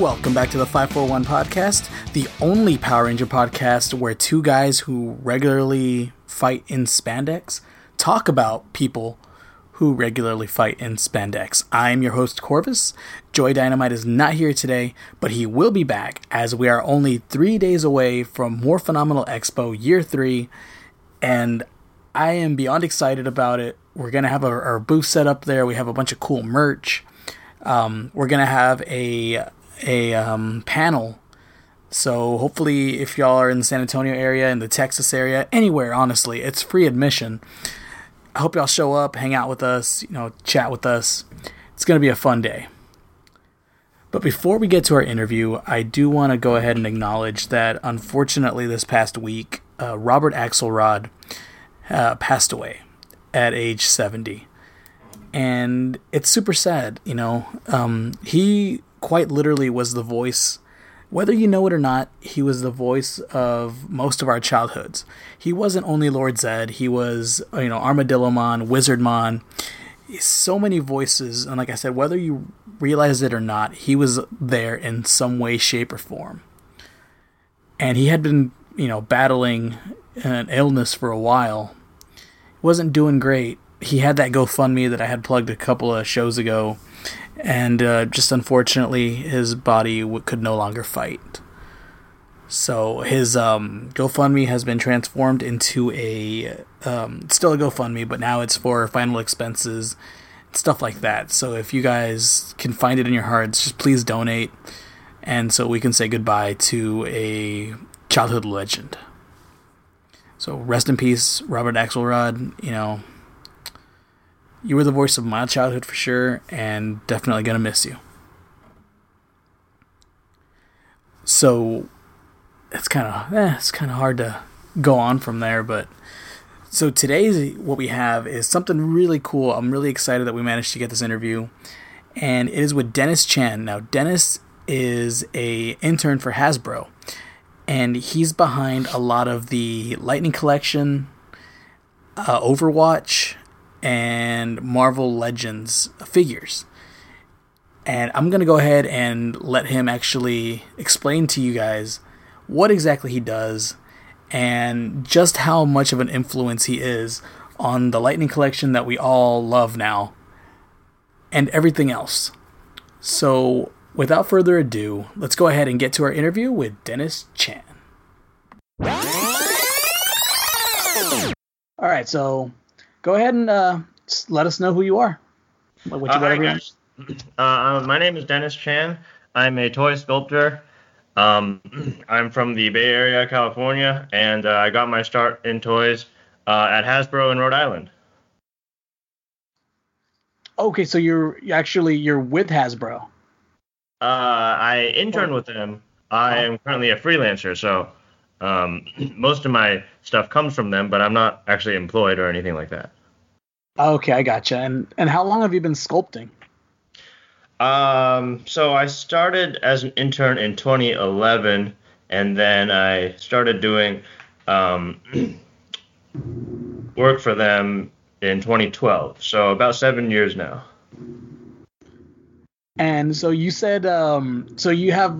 Welcome back to the 541 podcast, the only Power Ranger podcast where two guys who regularly fight in spandex talk about people who regularly fight in spandex. I'm your host, Corvus. Joy Dynamite is not here today, but he will be back as we are only three days away from More Phenomenal Expo Year 3, and I am beyond excited about it. We're going to have our, our, booth set up there. We have a bunch of cool merch. Um, we're going to have a a um, panel. So hopefully, if y'all are in the San Antonio area, in the Texas area, anywhere, honestly, it's free admission. I hope y'all show up, hang out with us, you know, chat with us. It's going to be a fun day. But before we get to our interview, I do want to go ahead and acknowledge that unfortunately, this past week, uh, Robert Axelrod uh, passed away at age 70. And it's super sad, you know. Um, he quite literally was the voice whether you know it or not, he was the voice of most of our childhoods. He wasn't only Lord Zed, he was, you know, Armadillomon, Wizardmon, so many voices. And like I said, whether you realize it or not, he was there in some way, shape, or form. And he had been, you know, battling an illness for a while. Wasn't doing great. He had that GoFundMe that I had plugged a couple of shows ago and uh, just unfortunately, his body w- could no longer fight. So his um, GoFundMe has been transformed into a um, still a GoFundMe, but now it's for final expenses, stuff like that. So if you guys can find it in your hearts, just please donate, and so we can say goodbye to a childhood legend. So rest in peace, Robert Axelrod. You know, you were the voice of my childhood for sure, and definitely gonna miss you. So it's kind of eh, it's kind of hard to go on from there, but so today's what we have is something really cool. I'm really excited that we managed to get this interview, and it is with Dennis Chan. Now Dennis is a intern for Hasbro, and he's behind a lot of the Lightning Collection, uh, Overwatch, and Marvel Legends figures. And I'm going to go ahead and let him actually explain to you guys what exactly he does and just how much of an influence he is on the Lightning Collection that we all love now and everything else. So, without further ado, let's go ahead and get to our interview with Dennis Chan. All right, so go ahead and uh, let us know who you are. What you, uh, guys. Uh, my name is Dennis Chan. I'm a toy sculptor. Um, I'm from the Bay Area, California, and uh, I got my start in toys uh, at Hasbro in Rhode Island. Okay, so you're actually you're with Hasbro. Uh, I intern oh. with them. I oh. am currently a freelancer, so um, most of my stuff comes from them, but I'm not actually employed or anything like that. Okay, I gotcha. And and how long have you been sculpting? Um, so I started as an intern in 2011, and then I started doing um, work for them in 2012. So about seven years now. And so you said, um, so you have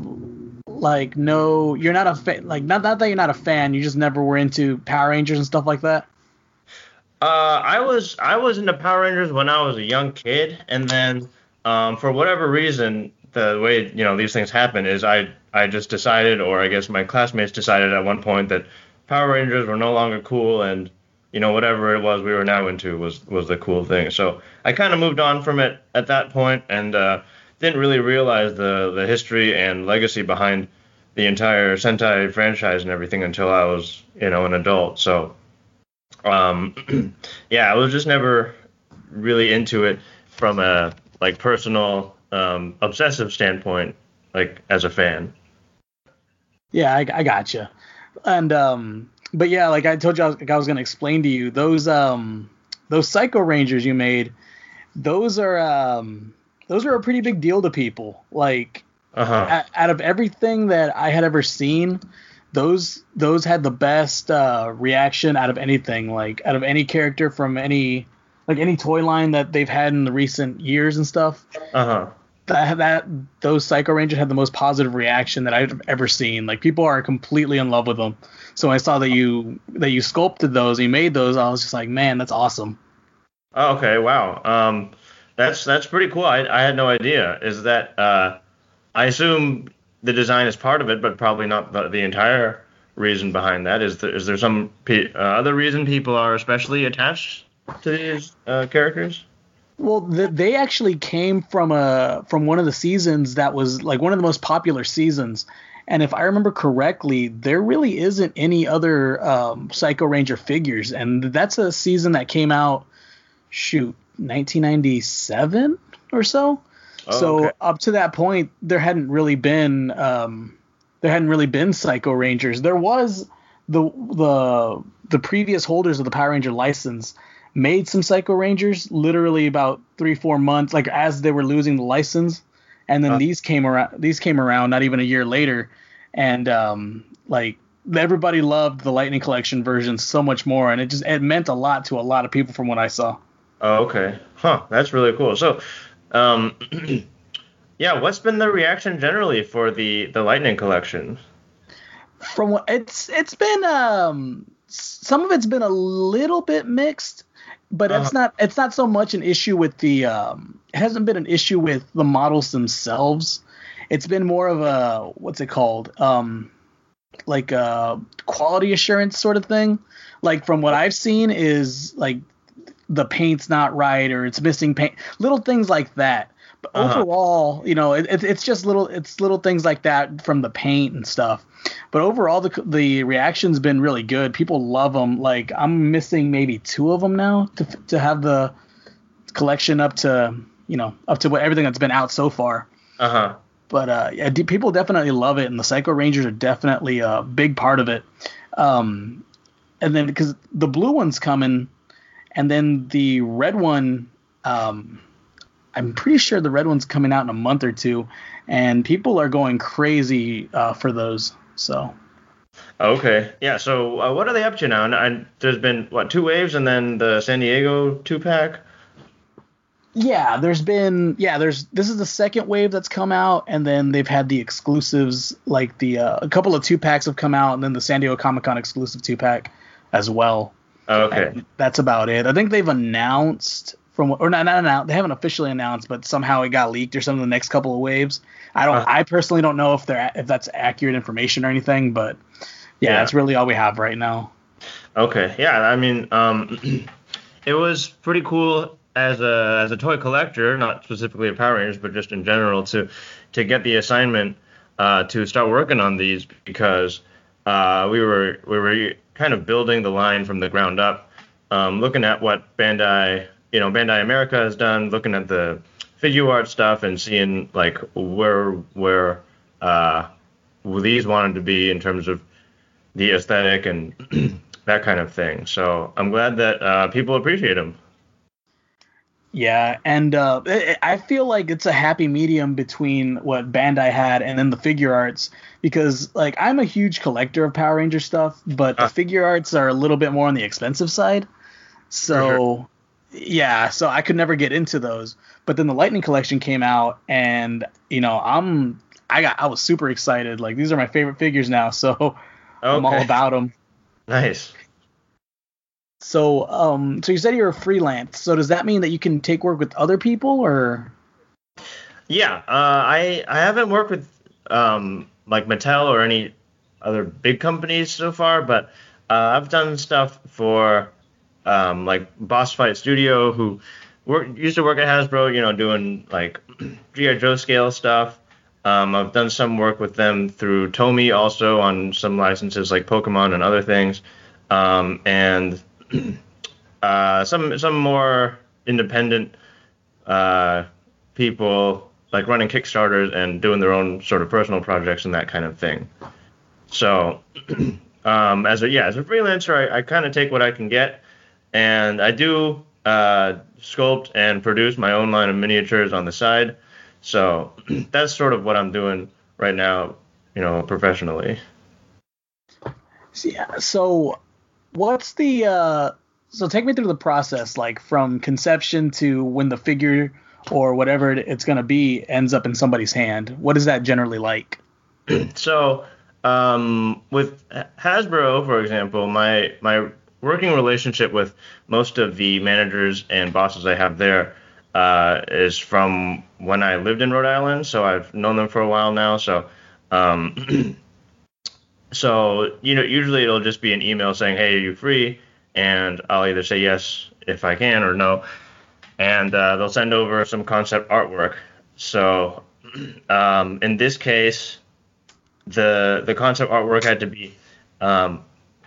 like no, you're not a fan, like not not that you're not a fan, you just never were into Power Rangers and stuff like that. Uh, I was I was into Power Rangers when I was a young kid, and then um, for whatever reason, the way you know these things happen is I I just decided, or I guess my classmates decided at one point that Power Rangers were no longer cool, and you know whatever it was we were now into was was the cool thing. So I kind of moved on from it at that point, and uh, didn't really realize the the history and legacy behind the entire Sentai franchise and everything until I was you know an adult. So um, yeah, I was just never really into it from a like personal um, obsessive standpoint, like as a fan. Yeah, I, I gotcha. And um, but yeah, like I told you, I was, like I was gonna explain to you those um those Psycho Rangers you made. Those are um those are a pretty big deal to people. Like uh-huh. out of everything that I had ever seen, those those had the best uh, reaction out of anything, like out of any character from any like any toy line that they've had in the recent years and stuff. Uh huh. that that those Psycho Rangers had the most positive reaction that I've ever seen. Like people are completely in love with them. So when I saw that you that you sculpted those, you made those, I was just like, man, that's awesome. Oh, okay, wow. Um, that's that's pretty cool. I, I had no idea. Is that uh, I assume the design is part of it, but probably not the, the entire reason behind that. Is there, is there some pe- uh, other reason people are especially attached to these uh, characters? Well, the, they actually came from a from one of the seasons that was like one of the most popular seasons. And if I remember correctly, there really isn't any other um, Psycho Ranger figures, and that's a season that came out, shoot, 1997 or so. Oh, so okay. up to that point, there hadn't really been um, there hadn't really been Psycho Rangers. There was the the the previous holders of the Power Ranger license made some Psycho Rangers literally about three four months, like as they were losing the license, and then these came around. These came around not even a year later, and um, like everybody loved the Lightning Collection version so much more, and it just it meant a lot to a lot of people from what I saw. Oh, okay. Huh. That's really cool. So, um, yeah, what's been the reaction generally for the the Lightning collection? From what it's it's been um some of it's been a little bit mixed, but uh-huh. it's not it's not so much an issue with the um it hasn't been an issue with the models themselves. It's been more of a what's it called? Um like a quality assurance sort of thing. Like from what I've seen is like the paint's not right or it's missing paint, little things like that. But uh-huh. overall, you know, it, it's just little it's little things like that from the paint and stuff. But overall, the the reaction's been really good. People love them. Like I'm missing maybe two of them now to to have the collection up to you know up to what everything that's been out so far. Uh huh. But uh, yeah, people definitely love it, and the Psycho Rangers are definitely a big part of it. Um, and then because the blue one's coming and then the red one, um, I'm pretty sure the red one's coming out in a month or two, and people are going crazy uh, for those. So. Okay. Yeah. So uh, what are they up to now? And there's been what two waves, and then the San Diego two pack. Yeah, there's been yeah, there's this is the second wave that's come out, and then they've had the exclusives like the uh, a couple of two packs have come out, and then the San Diego Comic Con exclusive two pack as well. Okay. And that's about it. I think they've announced from or not not announced. They haven't officially announced, but somehow it got leaked or something. The next couple of waves. I don't. Uh, I personally don't know if they're if that's accurate information or anything, but yeah, yeah, that's really all we have right now. Okay. Yeah. I mean, um, it was pretty cool as a as a toy collector, not specifically of Power Rangers, but just in general, to to get the assignment uh, to start working on these because uh, we were we were kind of building the line from the ground up, um, looking at what Bandai, you know, Bandai America has done, looking at the Figuarts stuff and seeing like where where uh, these wanted to be in terms of the aesthetic and that kind of thing. So I'm glad that uh, people appreciate them. Yeah, and uh, I feel like it's a happy medium between what Bandai had and then the Figuarts because like I'm a huge collector of Power Ranger stuff, but the Figuarts are a little bit more on the expensive side. So sure. yeah, so I could never get into those. But then the Lightning collection came out, and you know I'm I got I was super excited. Like these are my favorite figures now, so okay. I'm all about them. Nice. So, um, so you said you're a freelance. So does that mean that you can take work with other people, or? Yeah, uh, I I haven't worked with um, like Mattel or any other big companies so far, but uh, I've done stuff for um, like Boss Fight Studio, who work, used to work at Hasbro, you know, doing like GI Joe scale stuff. Um, I've done some work with them through Tomy also on some licenses like Pokemon and other things. Um, and uh, some some more independent uh, people like running Kickstarters and doing their own sort of personal projects and that kind of thing. So, um, as a yeah, as a freelancer, I, I kind of take what I can get, and I do uh, sculpt and produce my own line of miniatures on the side. So that's sort of what I'm doing right now, you know, professionally. Yeah. So what's the uh so take me through the process like from conception to when the figure or whatever it's going to be ends up in somebody's hand. What is that generally like? so um, with Hasbro, for example, my my working relationship with most of the managers and bosses I have there uh, is from when I lived in Rhode Island. So I've known them for a while now. So um, so you know, usually it'll just be an email saying, "Hey, are you free?" And I'll either say yes if I can or no, and uh, they'll send over some concept artwork. So um, in this case, the the concept artwork had to be um,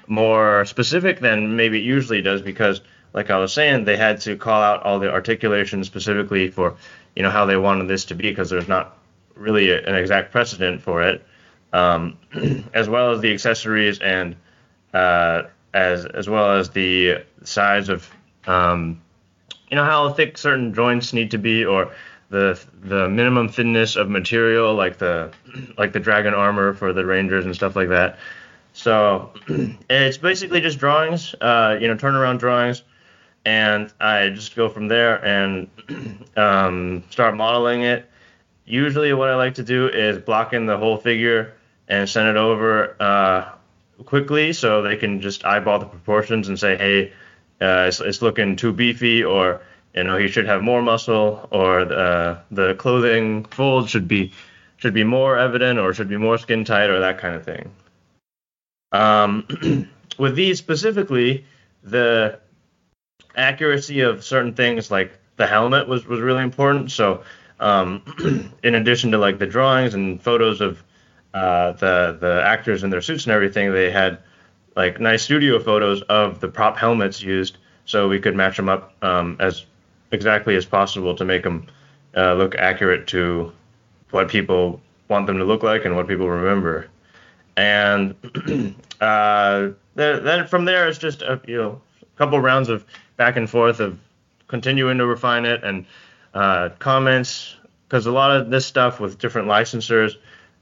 more specific than maybe it usually does because like I was saying, they had to call out all the articulation specifically for, you know, how they wanted this to be because there's not really a, an exact precedent for it, um, as well as the accessories and uh, as as well as the size of, um, you know, how thick certain joints need to be or the the minimum thinness of material like the like the dragon armor for the rangers and stuff like that. So it's basically just drawings, uh, you know, turnaround drawings and I just go from there and um, start modeling it. Usually, what I like to do is block in the whole figure and send it over uh, quickly so they can just eyeball the proportions and say, hey, uh, it's, it's, looking too beefy, or you know, he should have more muscle, or the the clothing folds should be should be more evident, or should be more skin tight, or that kind of thing. Um, with these specifically, the accuracy of certain things like the helmet was was really important. So um, in addition to like the drawings and photos of uh, the the actors in their suits and everything, they had like nice studio photos of the prop helmets used, so we could match them up um, as exactly as possible to make them uh, look accurate to what people want them to look like and what people remember. And uh, then from there, it's just a you know a couple rounds of back and forth of continuing to refine it and uh, comments because a lot of this stuff with different licensors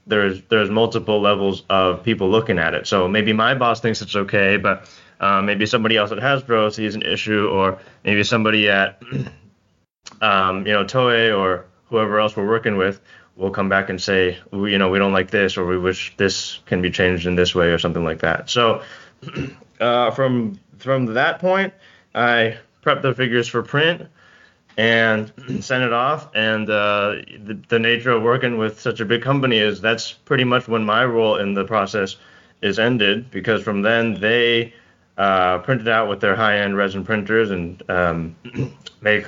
there's there's multiple levels of people looking at it. So maybe my boss thinks it's okay but uh, maybe somebody else at Hasbro sees an issue or maybe somebody at um, you know Toei or whoever else we're working with will come back and say we, you know we don't like this or we wish this can be changed in this way or something like that. So uh, from from that point I prep the figures for print and send it off. And uh, the, the nature of working with such a big company is that's pretty much when my role in the process is ended because from then they uh, print it out with their high-end resin printers and um, make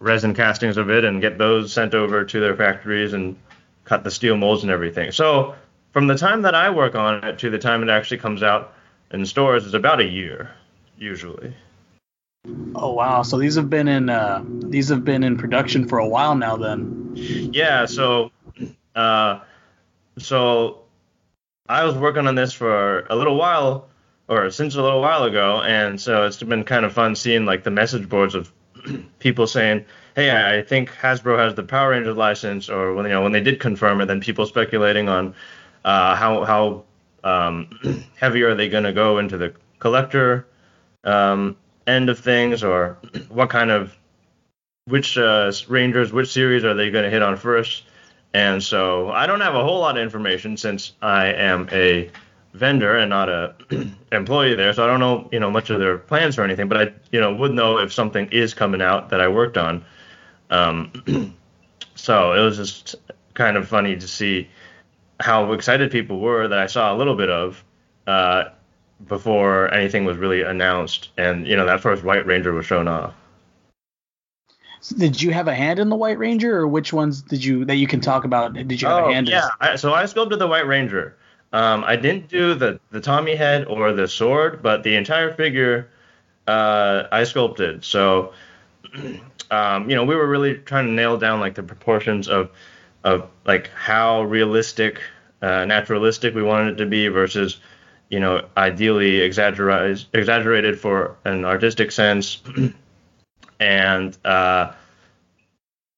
resin castings of it and get those sent over to their factories and cut the steel molds and everything. So from the time that I work on it to the time it actually comes out in stores is about a year usually. Oh wow! So these have been in uh, these have been in production for a while now. Then. Yeah. So, uh, so I was working on this for a little while, or since a little while ago, and so it's been kind of fun seeing like the message boards of people saying, "Hey, I think Hasbro has the Power Rangers license," or when you know when they did confirm it, then people speculating on uh, how how um, heavy are they going to go into the collector. Um, end of things, or what kind of which uh, Rangers, which series are they going to hit on first? And so I don't have a whole lot of information since I am a vendor and not a employee there, so I don't know you know much of their plans or anything. But I you know would know if something is coming out that I worked on. Um, so it was just kind of funny to see how excited people were that I saw a little bit of. Uh, before anything was really announced, and you know that first White Ranger was shown off. did you have a hand in the White Ranger, or which ones did you that you can talk about? Did you have oh, a hand? In? Yeah, I, so I sculpted the White Ranger. Um, I didn't do the the Tommy head or the sword, but the entire figure uh, I sculpted. So, um, you know, we were really trying to nail down like the proportions of of like how realistic, uh, naturalistic we wanted it to be versus you know, ideally exaggerated, exaggerated for an artistic sense, and uh,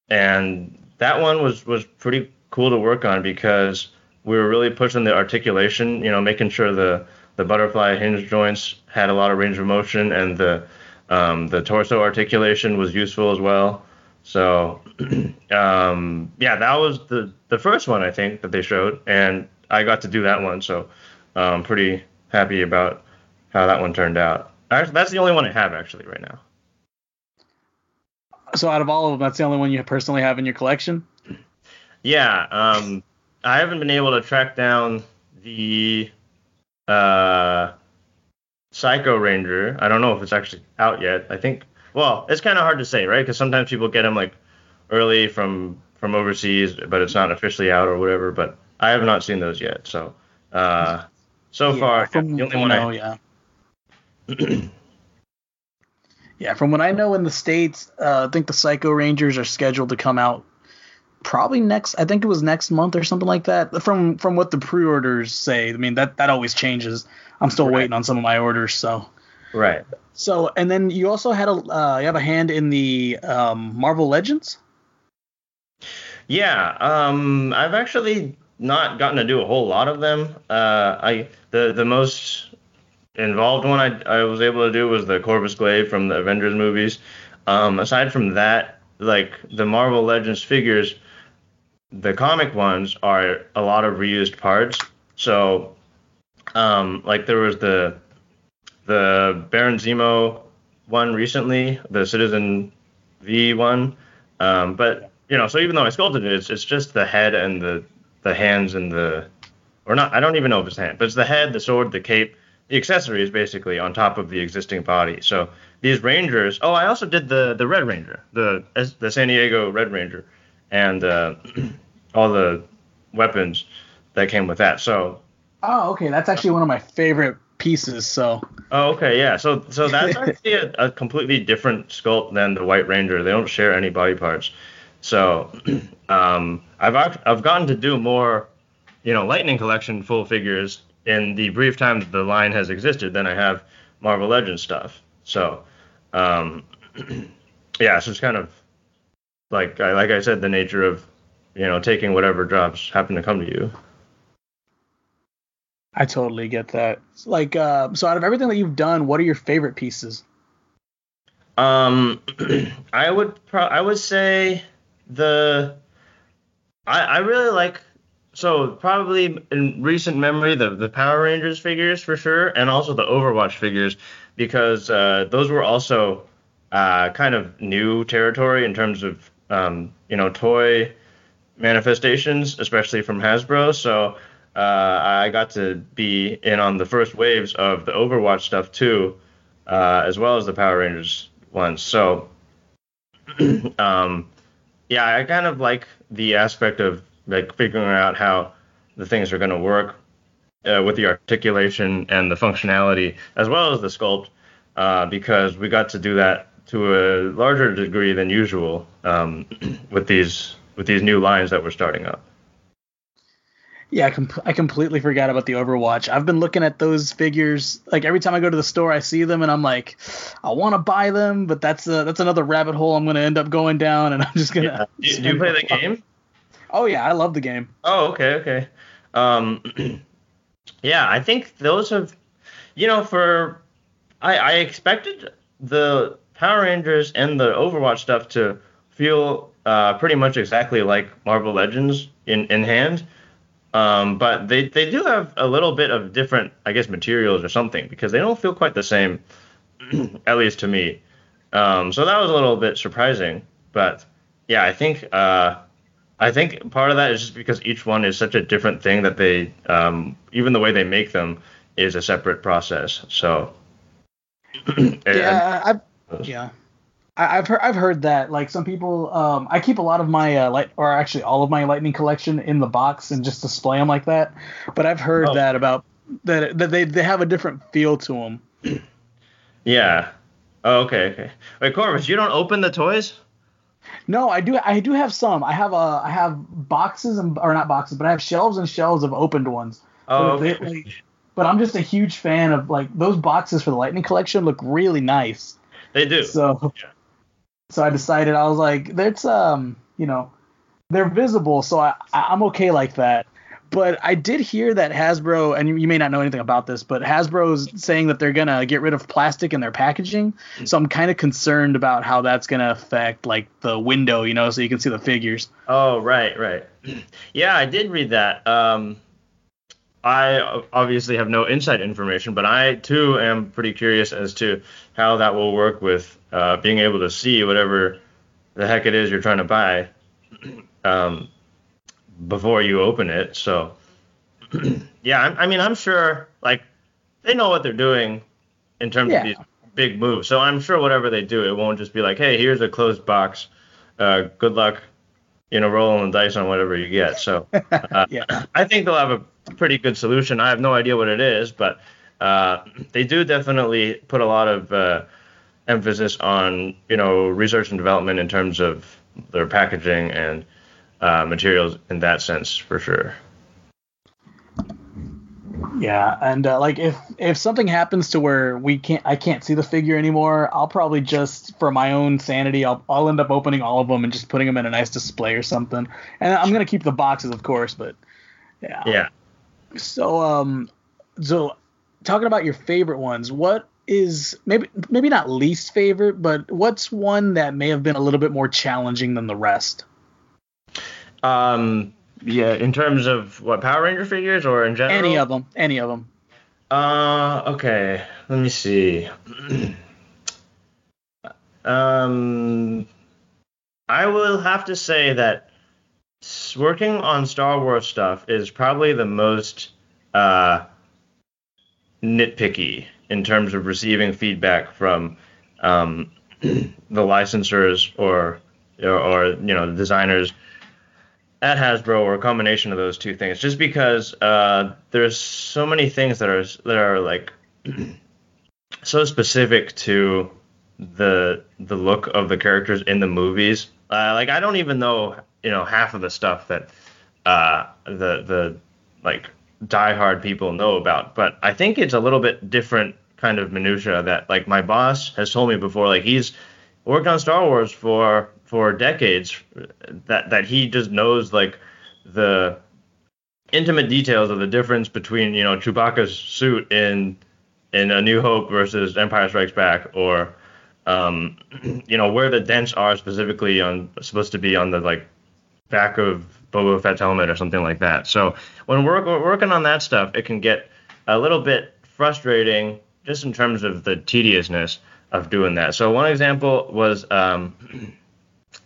and that one was was pretty cool to work on because we were really pushing the articulation, you know, making sure the the butterfly hinge joints had a lot of range of motion and the um, the torso articulation was useful as well. So, um, yeah, that was the the first one I think that they showed, and I got to do that one. So, I'm pretty happy about how that one turned out. Actually, that's the only one I have actually right now. So, out of all of them, that's the only one you personally have in your collection. Yeah, um, I haven't been able to track down the uh, Psycho Ranger. I don't know if it's actually out yet. I think. Well, it's kind of hard to say, right? Because sometimes people get them like early from from overseas, but it's not officially out or whatever. But I have not seen those yet. So, uh, so Yeah, far, from the only one I I know, yeah. yeah, from what I know in the states, uh, I think the Psycho Rangers are scheduled to come out probably next. I think it was next month or something like that. From from what the pre-orders say, I mean that that always changes. I'm still Right. waiting on some of my orders. So right. so and then you also had a uh, you have a hand in the um, Marvel Legends. Yeah, um, I've actually not gotten to do a whole lot of them. Uh, I the the most involved one I I was able to do was the Corvus Glaive from the Avengers movies. Um, aside from that, like the Marvel Legends figures, the comic ones are a lot of reused parts. So, um, like there was the the Baron Zemo one recently, the Citizen V one. Um, but you know, so even though I sculpted it, it's, it's just the head and the the hands and the or not. I don't even know if it's the hand, but it's the head, the sword, the cape, the accessories basically on top of the existing body. So these Rangers. Oh, I also did the the Red Ranger, the the San Diego Red Ranger, and uh, all the weapons that came with that. So Oh, okay, that's actually one of my favorite pieces. So Oh, okay, yeah. So, so that's actually a, a completely different sculpt than the White Ranger. They don't share any body parts. So, um, I've I've gotten to do more, you know, Lightning Collection full figures in the brief time that the line has existed than I have Marvel Legends stuff. So, um, yeah, so it's kind of like I like I said, the nature of, you know, taking whatever drops happen to come to you. I totally get that. Like, uh, so out of everything that you've done, what are your favorite pieces? Um, I would pro- I would say the I I really like so probably in recent memory the the Power Rangers figures for sure, and also the Overwatch figures because uh, those were also uh, kind of new territory in terms of um, you know toy manifestations, especially from Hasbro. So uh, I got to be in on the first waves of the Overwatch stuff too, uh, as well as the Power Rangers ones. So, um, yeah, I kind of like the aspect of like figuring out how the things are going to work uh, with the articulation and the functionality, as well as the sculpt, uh, because we got to do that to a larger degree than usual um, with these with these new lines that we're starting up. Yeah, I, com- I completely forgot about the Overwatch. I've been looking at those figures like every time I go to the store, I see them and I'm like, I want to buy them, but that's a, that's another rabbit hole I'm gonna end up going down, and I'm just gonna. Do, do you play the game? Oh yeah, I love the game. Oh, okay, okay. Um, yeah, I think those have, you know, for I, I expected the Power Rangers and the Overwatch stuff to feel uh, pretty much exactly like Marvel Legends in in hand. Um, but they, they do have a little bit of different, I guess, materials or something because they don't feel quite the same, at least to me. Um, so that was a little bit surprising. But yeah, I think uh, I think part of that is just because each one is such a different thing that they, um, even the way they make them, is a separate process. So Yeah, I've yeah, I, I've heard I've heard that like some people. Um, I keep a lot of my uh, light or actually all of my lightning collection in the box and just display them like that. But I've heard Oh. that about that that they they have a different feel to them. yeah. Oh, okay, okay. Wait, Corvus, you don't open the toys? No, I do. I do have some. I have uh, I have boxes and or not boxes, but I have shelves and shelves of opened ones. Oh, But they- okay. like- but I'm just a huge fan of like those boxes for the Lightning collection look really nice. They do. So, Yeah. So I decided I was like, that's um, you know, they're visible, so I I'm okay like that. but I did hear that Hasbro, and you may not know anything about this, but Hasbro's saying that they're gonna get rid of plastic in their packaging. So I'm kind of concerned about how that's gonna affect like the window, you know, so you can see the figures. Oh, right, right. Yeah, I did read that. Um, I obviously have no inside information, but I too am pretty curious as to how that will work with uh, being able to see whatever the heck it is you're trying to buy um, before you open it. So, yeah, I, I, mean, I'm sure like they know what they're doing in terms yeah. of these big moves. So I'm sure whatever they do, it won't just be like, hey, here's a closed box. Uh, good luck, you know, rolling the dice on whatever you get. So, uh, yeah, I think they'll have a pretty good solution. I have no idea what it is, but uh, they do definitely put a lot of uh, emphasis on you know research and development in terms of their packaging and uh, materials in that sense for sure. Yeah, and uh, like if if something happens to where we can't I can't see the figure anymore, I'll probably just for my own sanity, I'll I'll end up opening all of them and just putting them in a nice display or something. And I'm gonna keep the boxes, of course, but yeah. Yeah. So um, so talking about your favorite ones, what is maybe maybe not least favorite, but what's one that may have been a little bit more challenging than the rest? Um, yeah, in terms of what Power Ranger figures or in general? Any of them, any of them. Uh, okay. Let me see. um, I will have to say that working on Star Wars stuff is probably the most uh, nitpicky in terms of receiving feedback from um, the licensors or, or, or you know the designers at Hasbro or a combination of those two things. Just because uh, there's so many things that are that are like so specific to the the look of the characters in the movies. Uh, like I don't even know you know half of the stuff that uh, the the like diehard people know about. But I think it's a little bit different kind of minutia that like my boss has told me before. Like he's worked on Star Wars for for decades. That that he just knows like the intimate details of the difference between you know Chewbacca's suit in in A New Hope versus Empire Strikes Back, or um, you know where the dents are specifically on supposed to be on the like back of Boba Fett's helmet or something like that. So when we're, we're working on that stuff, it can get a little bit frustrating just in terms of the tediousness of doing that. So one example was um,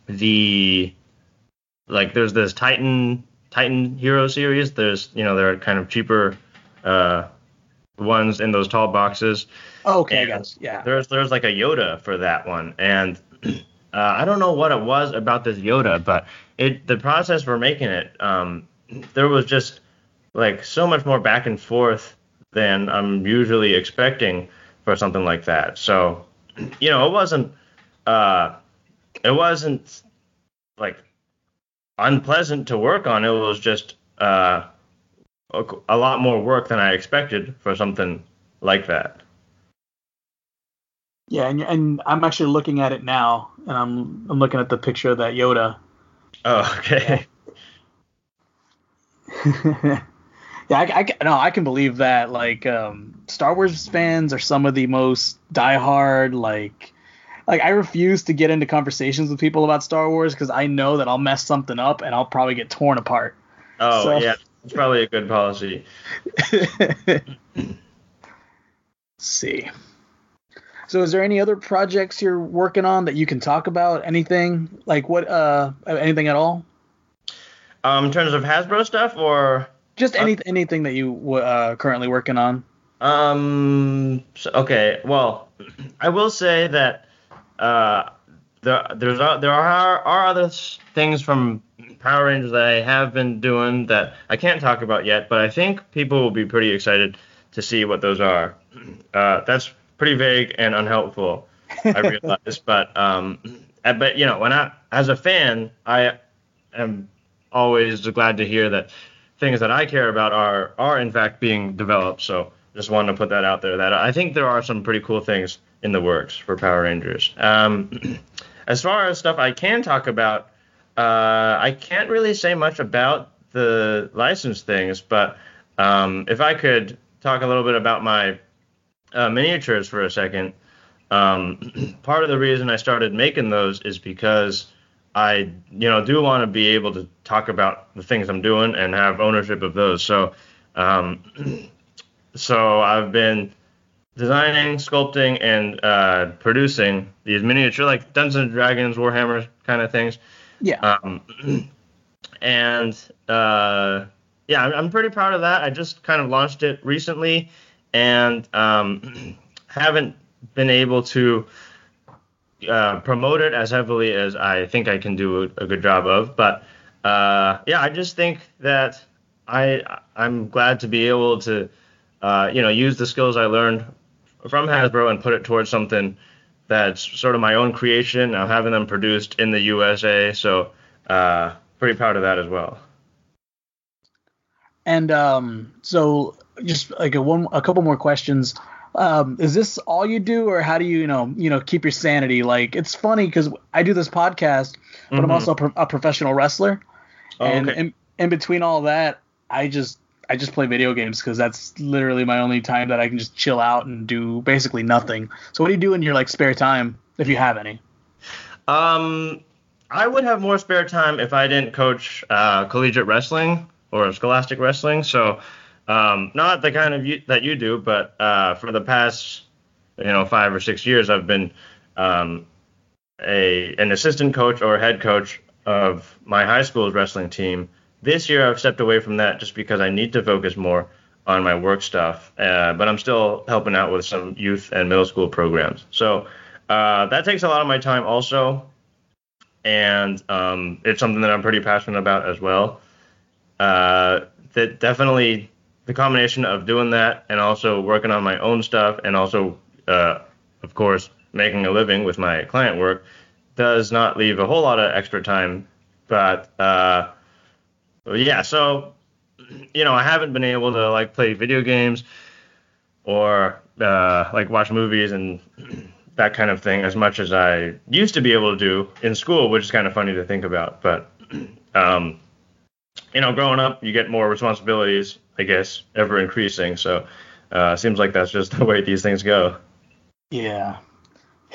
the like there's this Titan Titan Hero series. There's you know there are kind of cheaper uh, ones in those tall boxes. Oh, okay, I guess yeah. There's there's like a Yoda for that one, and uh, I don't know what it was about this Yoda, but it the process for making it, um, there was just like so much more back and forth than I'm usually expecting for something like that. So, you know, it wasn't uh, it wasn't like unpleasant to work on. It was just uh, a, a lot more work than I expected for something like that. Yeah, and, and I'm actually looking at it now, and I'm I'm looking at the picture of that Yoda. Oh, okay. Yeah, yeah I, I, no, I can believe that. Like, um, Star Wars fans are some of the most diehard. Like, like I refuse to get into conversations with people about Star Wars because I know that I'll mess something up and I'll probably get torn apart. Oh so. yeah, it's probably a good policy. see. So is there any other projects you're working on that you can talk about? Anything like what uh anything at all? Um, in terms of Hasbro stuff or just any uh, anything that you uh currently working on? Um. Okay. Well, I will say that uh there there's uh, there are are other things from Power Rangers that I have been doing that I can't talk about yet, but I think people will be pretty excited to see what those are. Uh, that's pretty vague and unhelpful. I realize, but um, uh, but you know, when I as a fan, I am always glad to hear that things that I care about are are in fact being developed. So just wanted to put that out there. That I think there are some pretty cool things in the works for Power Rangers. Um, as far as stuff I can talk about, uh, I can't really say much about the license things, but um, if I could talk a little bit about my uh, miniatures for a second, um, part of the reason I started making those is because I, you know, do want to be able to talk about the things I'm doing and have ownership of those. So, um, so I've been designing, sculpting, and uh, producing these miniature, like Dungeons and Dragons, Warhammer kind of things. Yeah. Um, and uh, yeah, I'm, I'm pretty proud of that. I just kind of launched it recently, and um, haven't been able to uh, promote it as heavily as I think I can do a, a good job of. But uh, yeah, I just think that I I'm glad to be able to uh, you know use the skills I learned from Hasbro and put it towards something that's sort of my own creation. I'm having them produced in the USA, so uh, pretty proud of that as well. And um, so just like a one, a couple more questions. Um, is this all you do, or how do you, you know, you know, keep your sanity? Like, it's funny because I do this podcast, but mm-hmm. I'm also a, pro- a, professional wrestler, oh, and okay. in, in between all that, I just I just play video games because that's literally my only time that I can just chill out and do basically nothing. So what do you do in your like spare time if you have any? Um, I would have more spare time if I didn't coach uh, collegiate wrestling or scholastic wrestling. So um, not the kind of you, that you do, but uh, for the past you know five or six years, I've been um, a an assistant coach or head coach of my high school's wrestling team. This year, I've stepped away from that just because I need to focus more on my work stuff. Uh, but I'm still helping out with some youth and middle school programs. So uh, that takes a lot of my time also, and um, it's something that I'm pretty passionate about as well. Uh, that definitely the combination of doing that and also working on my own stuff and also, uh, of course, making a living with my client work does not leave a whole lot of extra time. But uh, yeah, so you know, I haven't been able to like play video games or uh, like watch movies and that kind of thing as much as I used to be able to do in school, which is kind of funny to think about. But um, you know, growing up, you get more responsibilities, I guess, ever increasing. So uh, seems like that's just the way these things go. Yeah.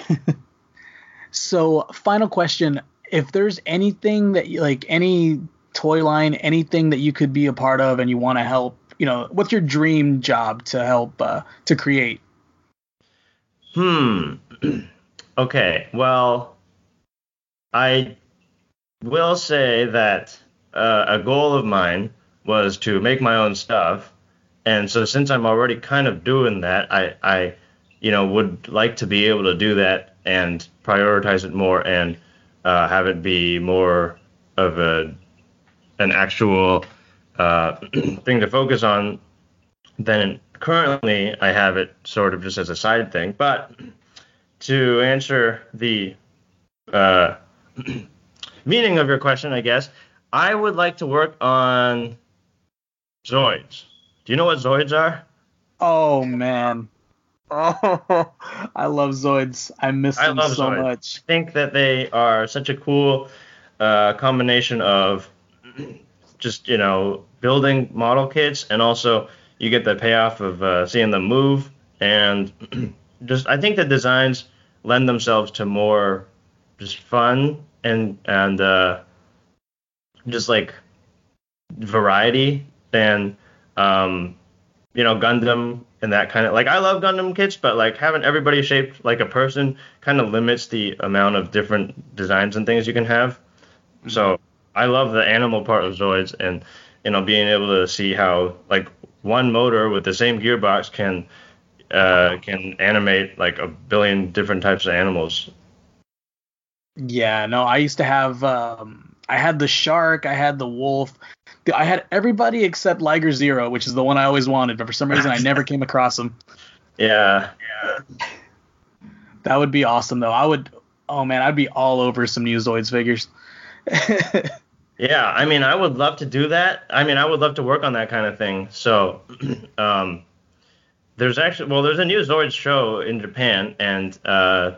so, final question: If there's anything that you like, any toy line, anything that you could be a part of, and you want to help, you know, what's your dream job to help uh, to create? Hmm. okay. Well, I will say that uh, a goal of mine was to make my own stuff, and so since I'm already kind of doing that, I, I, you know, would like to be able to do that and prioritize it more and uh, have it be more of a an actual uh, thing to focus on than currently I have it sort of just as a side thing. But to answer the uh, meaning of your question, I guess I would like to work on Zoids. Do you know what Zoids are? Oh man. Oh, I love Zoids. I miss them I so Zoids. much. I think that they are such a cool uh, combination of just you know building model kits and also you get the payoff of uh, seeing them move and just I think the designs lend themselves to more just fun and and uh, just like variety than um, you know Gundam and that kind of like I love Gundam kits, but like having everybody shaped like a person kind of limits the amount of different designs and things you can have. Mm-hmm. So I love the animal part of Zoids and you know being able to see how like one motor with the same gearbox can uh, can animate like a billion different types of animals. Yeah, no, I used to have um, I had the shark, I had the wolf, I had everybody except Liger Zero, which is the one I always wanted, but for some reason I never came across him. Yeah, yeah. That would be awesome though. I would. Oh man, I'd be all over some new Zoids figures. yeah, I mean, I would love to do that. I mean, I would love to work on that kind of thing. So, um, there's actually well, there's a new Zoids show in Japan, and uh,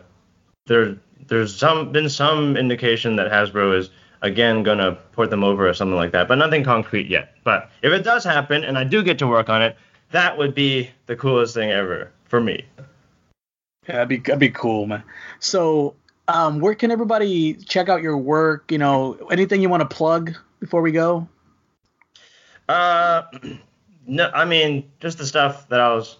there there's some been some indication that Hasbro is again gonna port them over or something like that, but nothing concrete yet. But if it does happen and I do get to work on it, that would be the coolest thing ever for me. Yeah, that'd be that'd be cool, man. So, um, where can everybody check out your work? You know, anything you want to plug before we go? Uh, no, I mean just the stuff that I was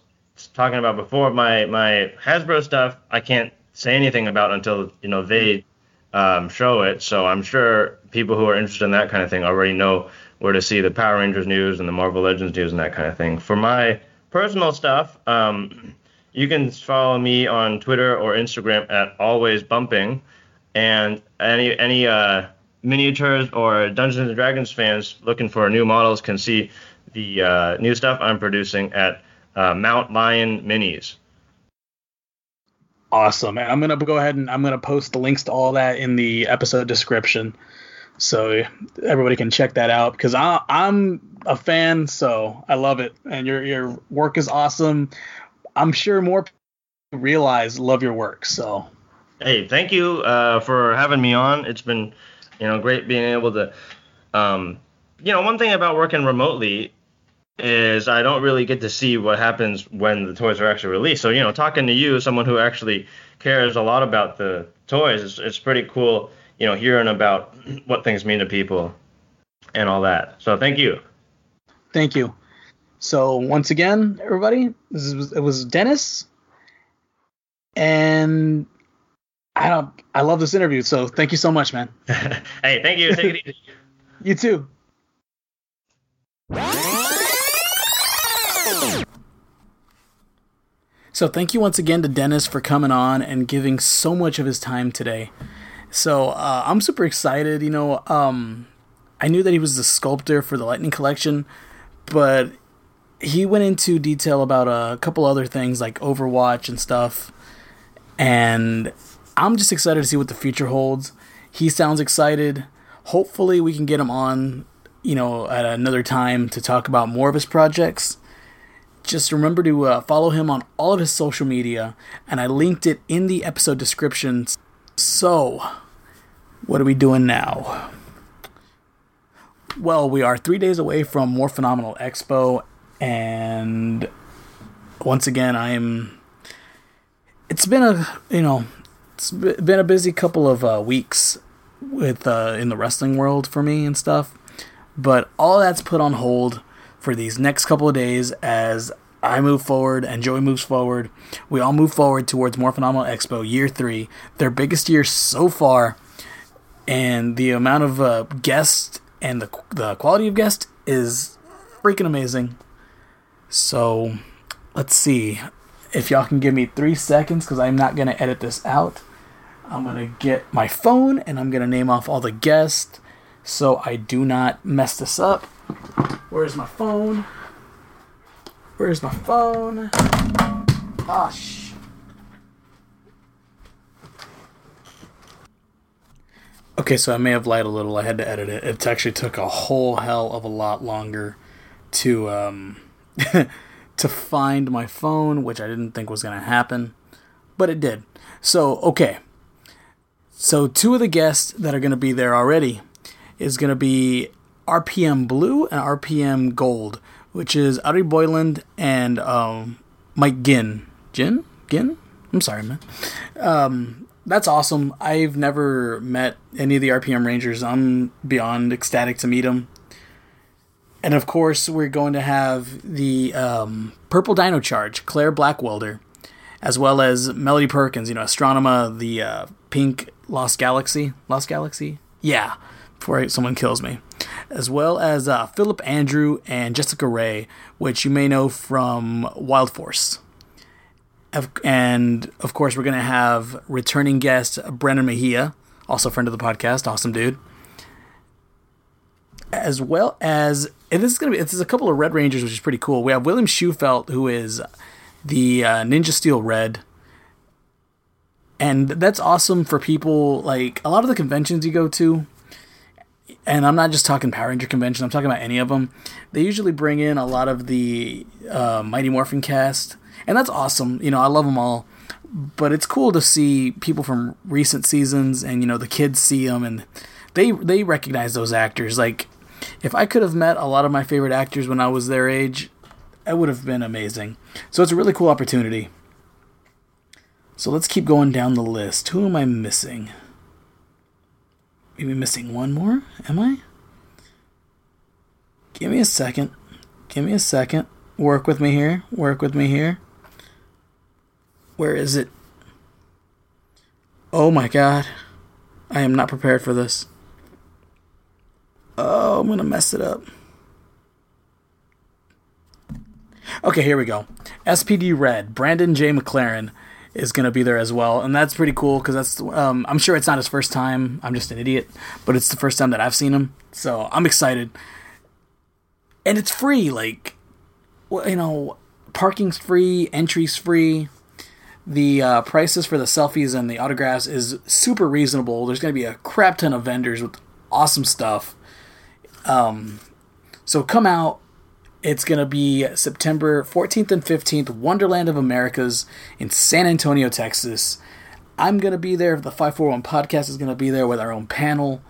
talking about before. My my Hasbro stuff, I can't say anything about until you know they um, show it. So I'm sure people who are interested in that kind of thing already know where to see the Power Rangers news and the Marvel Legends news and that kind of thing. For my personal stuff, um, you can follow me on Twitter or Instagram at always bumping, and any any uh, miniatures or Dungeons and Dragons fans looking for new models can see the uh, new stuff I'm producing at uh, Mount Lion Minis. Awesome. And I'm to go ahead and I'm to post the links to all that in the episode description. So everybody can check that out because I, I'm a fan, so I love it. And your your work is awesome. I'm sure more people realize love your work. So hey, thank you uh, for having me on. It's been you know great being able to. Um, you know, one thing about working remotely is I don't really get to see what happens when the toys are actually released. So, you know, talking to you, someone who actually cares a lot about the toys, it's, it's pretty cool, you know, hearing about what things mean to people and all that. So, thank you. Thank you. So, once again, everybody, this was, it was Dennis. And I don't, I love this interview. So, thank you so much, man. hey, thank you. Take it easy. you too. So thank you once again to Dennis for coming on and giving so much of his time today. So uh, I'm super excited. You know, um, I knew that he was the sculptor for the Lightning Collection, but he went into detail about a couple other things like Overwatch and stuff. And I'm just excited to see what the future holds. He sounds excited. Hopefully, we can get him on, you know, at another time to talk about more of his projects just remember to uh, follow him on all of his social media, and I linked it in the episode description. So, what are we doing now? Well, we are three days away from Morphenomenal Expo, and once again, I'm. It's been a you know, it's been a busy couple of uh, weeks with uh, in the wrestling world for me and stuff, but all that's put on hold for these next couple of days as I move forward and Joey moves forward. We all move forward towards Morphenomenal Expo year three, their biggest year so far, and the amount of uh, guests and the the quality of guests is freaking amazing. So let's see if y'all can give me three seconds because I'm not gonna edit this out. I'm gonna get my phone and I'm gonna name off all the guests so I do not mess this up. Where's my phone? Where's my phone? Gosh. Okay, so I may have lied a little. I had to edit it. It actually took a whole hell of a lot longer to um to find my phone, which I didn't think was going to happen, but it did. So, okay. So, two of the guests that are going to be there already is going to be RPM Blue and RPM Gold, which is Ari Boyland and um, Mike Ginn. Ginn? Ginn? I'm sorry, man. Um, that's awesome. I've never met any of the RPM Rangers. I'm beyond ecstatic to meet them. And of course, we're going to have the um, Purple Dino Charge, Claire Blackwelder, as well as Melody Perkins, you know, Astronema, the uh, Pink Lost Galaxy. Lost Galaxy? Yeah, before someone kills me as well as uh, Philip Andrew and Jessica Rey, which you may know from Wild Force. And of course, we're going to have returning guest Brennan Mejia, also friend of the podcast, awesome dude. As well as, and this is going to be, this is a couple of Red Rangers, which is pretty cool. We have William Shewfelt, who is the uh, Ninja Steel Red. And that's awesome for people like a lot of the conventions you go to and I'm not just talking Power Ranger convention. I'm talking about any of them. They usually bring in a lot of the uh, Mighty Morphin cast, and that's awesome. You know, I love them all, but it's cool to see people from recent seasons, and you know, the kids see them, and they they recognize those actors. Like, if I could have met a lot of my favorite actors when I was their age, it would have been amazing. So it's a really cool opportunity. So let's keep going down the list. Who am I missing? Maybe missing one more? Am I? Give me a second. Give me a second. Work with me here. Work with me here. Where is it? Oh my god. I am not prepared for this. Oh, I'm gonna mess it up. Okay, here we go. SPD Red, Brandon J. McLaren is going to be there as well, and that's pretty cool because that's um, I'm sure it's not his first time. I'm just an idiot, but it's the first time that I've seen him, so I'm excited. And it's free, like, you know, parking's free, entry's free. The uh, prices for the selfies and the autographs is super reasonable. There's going to be a crap ton of vendors with awesome stuff. Um, so come out, it's going to be September 14th and 15th, Wonderland of Americas in San Antonio, Texas. I'm going to be there. The 541 podcast is going to be there with our own panel.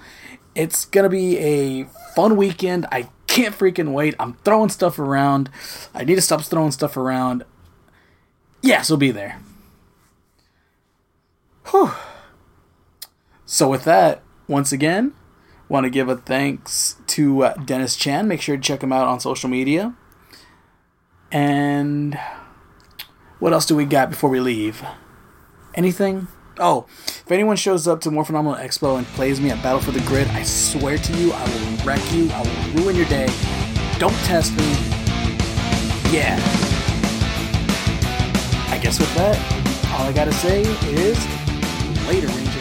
It's going to be a fun weekend. I can't freaking wait. I'm throwing stuff around. I need to stop throwing stuff around. Yes, we'll be there. Whew. So, with that, once again, Want to give a thanks to uh, Dennis Chan. Make sure to check him out on social media. And what else do we got before we leave? Anything? Oh, if anyone shows up to Morphenomenal Expo and plays me at Battle for the Grid, I swear to you, I will wreck you. I will ruin your day. Don't test me. Yeah. I guess with that, all I gotta say is later.